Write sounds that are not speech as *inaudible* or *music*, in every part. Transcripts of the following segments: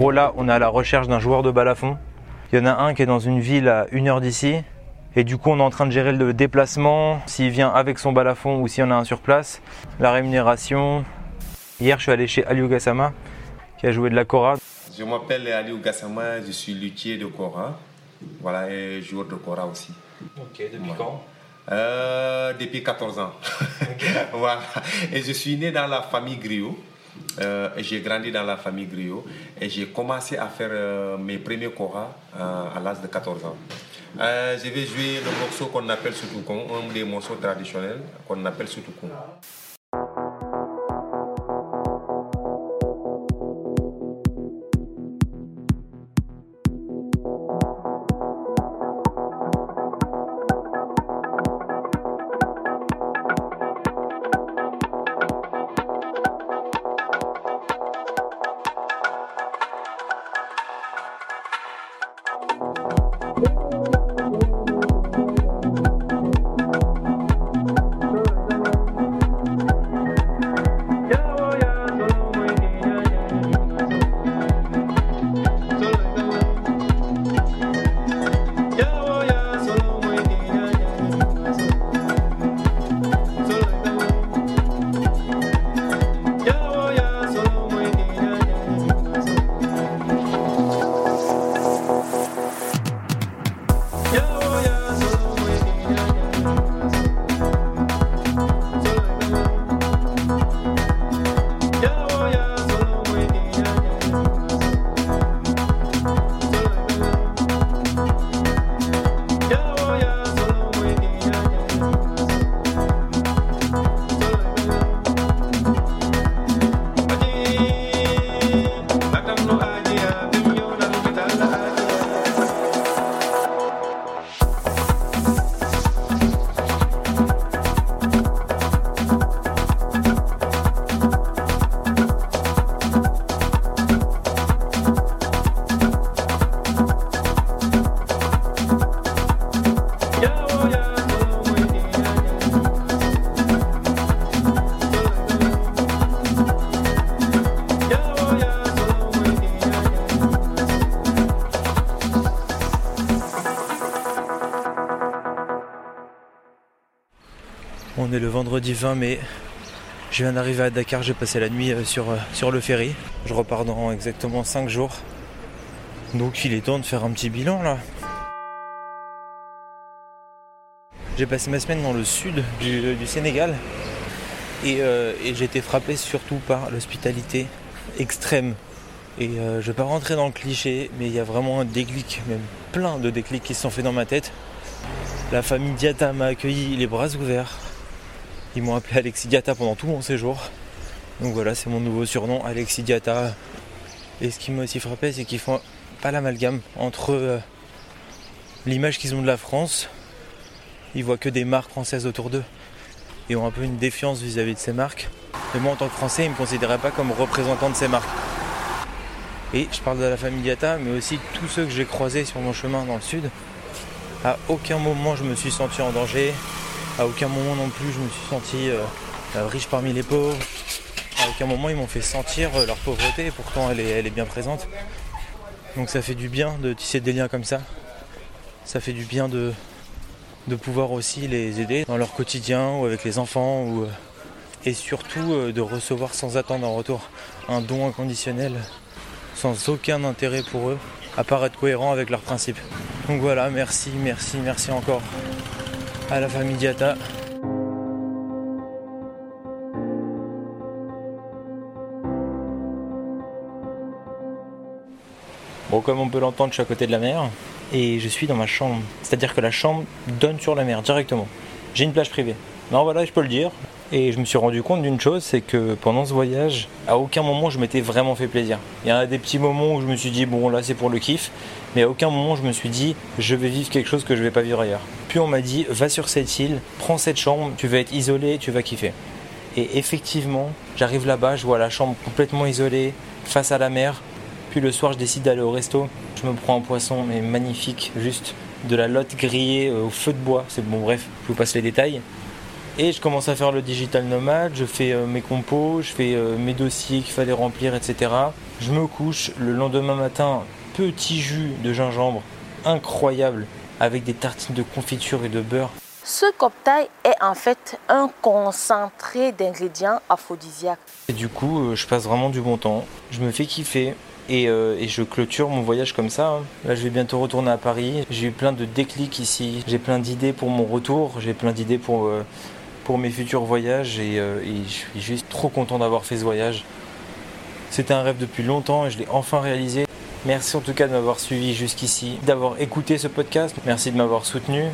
gros là, on est à la recherche d'un joueur de balafon. Il y en a un qui est dans une ville à une heure d'ici. Et du coup, on est en train de gérer le déplacement, s'il vient avec son balafon ou s'il y en a un sur place, la rémunération. Hier, je suis allé chez Aliou Gassama, qui a joué de la Kora. Je m'appelle Aliou Gassama, je suis luthier de Kora. Voilà, et joueur de Kora aussi. Ok, depuis quand? Euh, Depuis 14 ans. *laughs* voilà. Et je suis né dans la famille Griot. Euh, j'ai grandi dans la famille Griot et j'ai commencé à faire euh, mes premiers Kora à l'âge de 14 ans. je vais jouer le morceau qu'on appelle Soutoukon, un des morceaux traditionnels qu'on appelle Soutoukon. On le vendredi 20 mai. Je viens d'arriver à Dakar, j'ai passé la nuit euh, sur, euh, sur le ferry. Je repars dans exactement 5 jours. Donc il est temps de faire un petit bilan là. J'ai passé ma semaine dans le sud du, Sénégal et, euh, et j'ai été frappé surtout par l'hospitalité extrême. Et je ne vais pas rentrer dans le cliché, mais il y a vraiment un déclic, même plein de déclics qui se sont faits dans ma tête. La famille Diata m'a accueilli les bras ouverts. Ils m'ont appelé Alexis Diata pendant tout mon séjour. Donc voilà, c'est mon nouveau surnom, Alexis Diata. Et ce qui m'a aussi frappé, c'est qu'ils font pas l'amalgame entre euh, l'image qu'ils ont de la France. Ils voient que des marques françaises autour d'eux. Ils ont un peu une défiance vis-à-vis de ces marques. Mais moi, en tant que Français, ils ne me considéraient pas comme représentant de ces marques. Et je parle de la famille Diata, mais aussi tous ceux que j'ai croisés sur mon chemin dans le sud. À aucun moment je me suis senti en danger, à aucun moment non plus je me suis senti euh, euh, riche parmi les pauvres. À aucun moment ils m'ont fait sentir euh, leur pauvreté et pourtant elle est, bien présente. Donc ça fait du bien de tisser des liens comme ça. Ça fait du bien de, pouvoir aussi les aider dans leur quotidien ou avec les enfants ou, et surtout de recevoir sans attendre en retour un don inconditionnel sans aucun intérêt pour eux à part être cohérent avec leurs principes. Donc voilà, merci, merci, merci encore à la famille Diata. Bon, comme on peut l'entendre, je suis à côté de la mer et je suis dans ma chambre. C'est-à-dire que la chambre donne sur la mer directement. J'ai une plage privée. Non, voilà, je peux le dire. Et je me suis rendu compte d'une chose, c'est que pendant ce voyage, à aucun moment je m'étais vraiment fait plaisir. Il y a des petits moments où je me suis dit, bon là c'est pour le kiff, mais à aucun moment je me suis dit, je vais vivre quelque chose que je vais pas vivre ailleurs. Puis on m'a dit, va sur cette île, prends cette chambre, tu vas être isolé, tu vas kiffer. Et effectivement, j'arrive là-bas, je vois la chambre complètement isolée, face à la mer. Puis le soir, je décide d'aller au resto. Je me prends un poisson, mais magnifique, juste de la lotte grillée euh, au feu de bois. C'est bon, bref, je vous passe les détails. Et je commence à faire le digital nomade, je fais euh, mes compos, je fais euh, mes dossiers qu'il fallait remplir, etc. Je me couche le lendemain matin, petit jus de gingembre incroyable avec des tartines de confiture et de beurre. Ce cocktail est en fait un concentré d'ingrédients aphrodisiaques. Et du coup, euh, je passe vraiment du bon temps. Je me fais kiffer. Et, euh, et je clôture mon voyage comme ça. hein. Là, je vais bientôt retourner à Paris. J'ai eu plein de déclics ici. J'ai plein d'idées pour mon retour. J'ai plein d'idées pour, euh, pour mes futurs voyages. Et, euh, et je suis juste trop content d'avoir fait ce voyage. C'était un rêve depuis longtemps et je l'ai enfin réalisé. Merci en tout cas de m'avoir suivi jusqu'ici, d'avoir écouté ce podcast. Merci de m'avoir soutenu.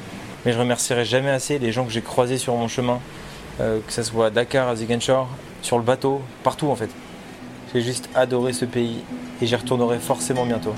Mais je remercierai jamais assez les gens que j'ai croisés sur mon chemin, euh, que ce soit à Dakar, à Ziguinchor, sur le bateau, partout en fait. J'ai juste adoré ce pays et j'y retournerai forcément bientôt.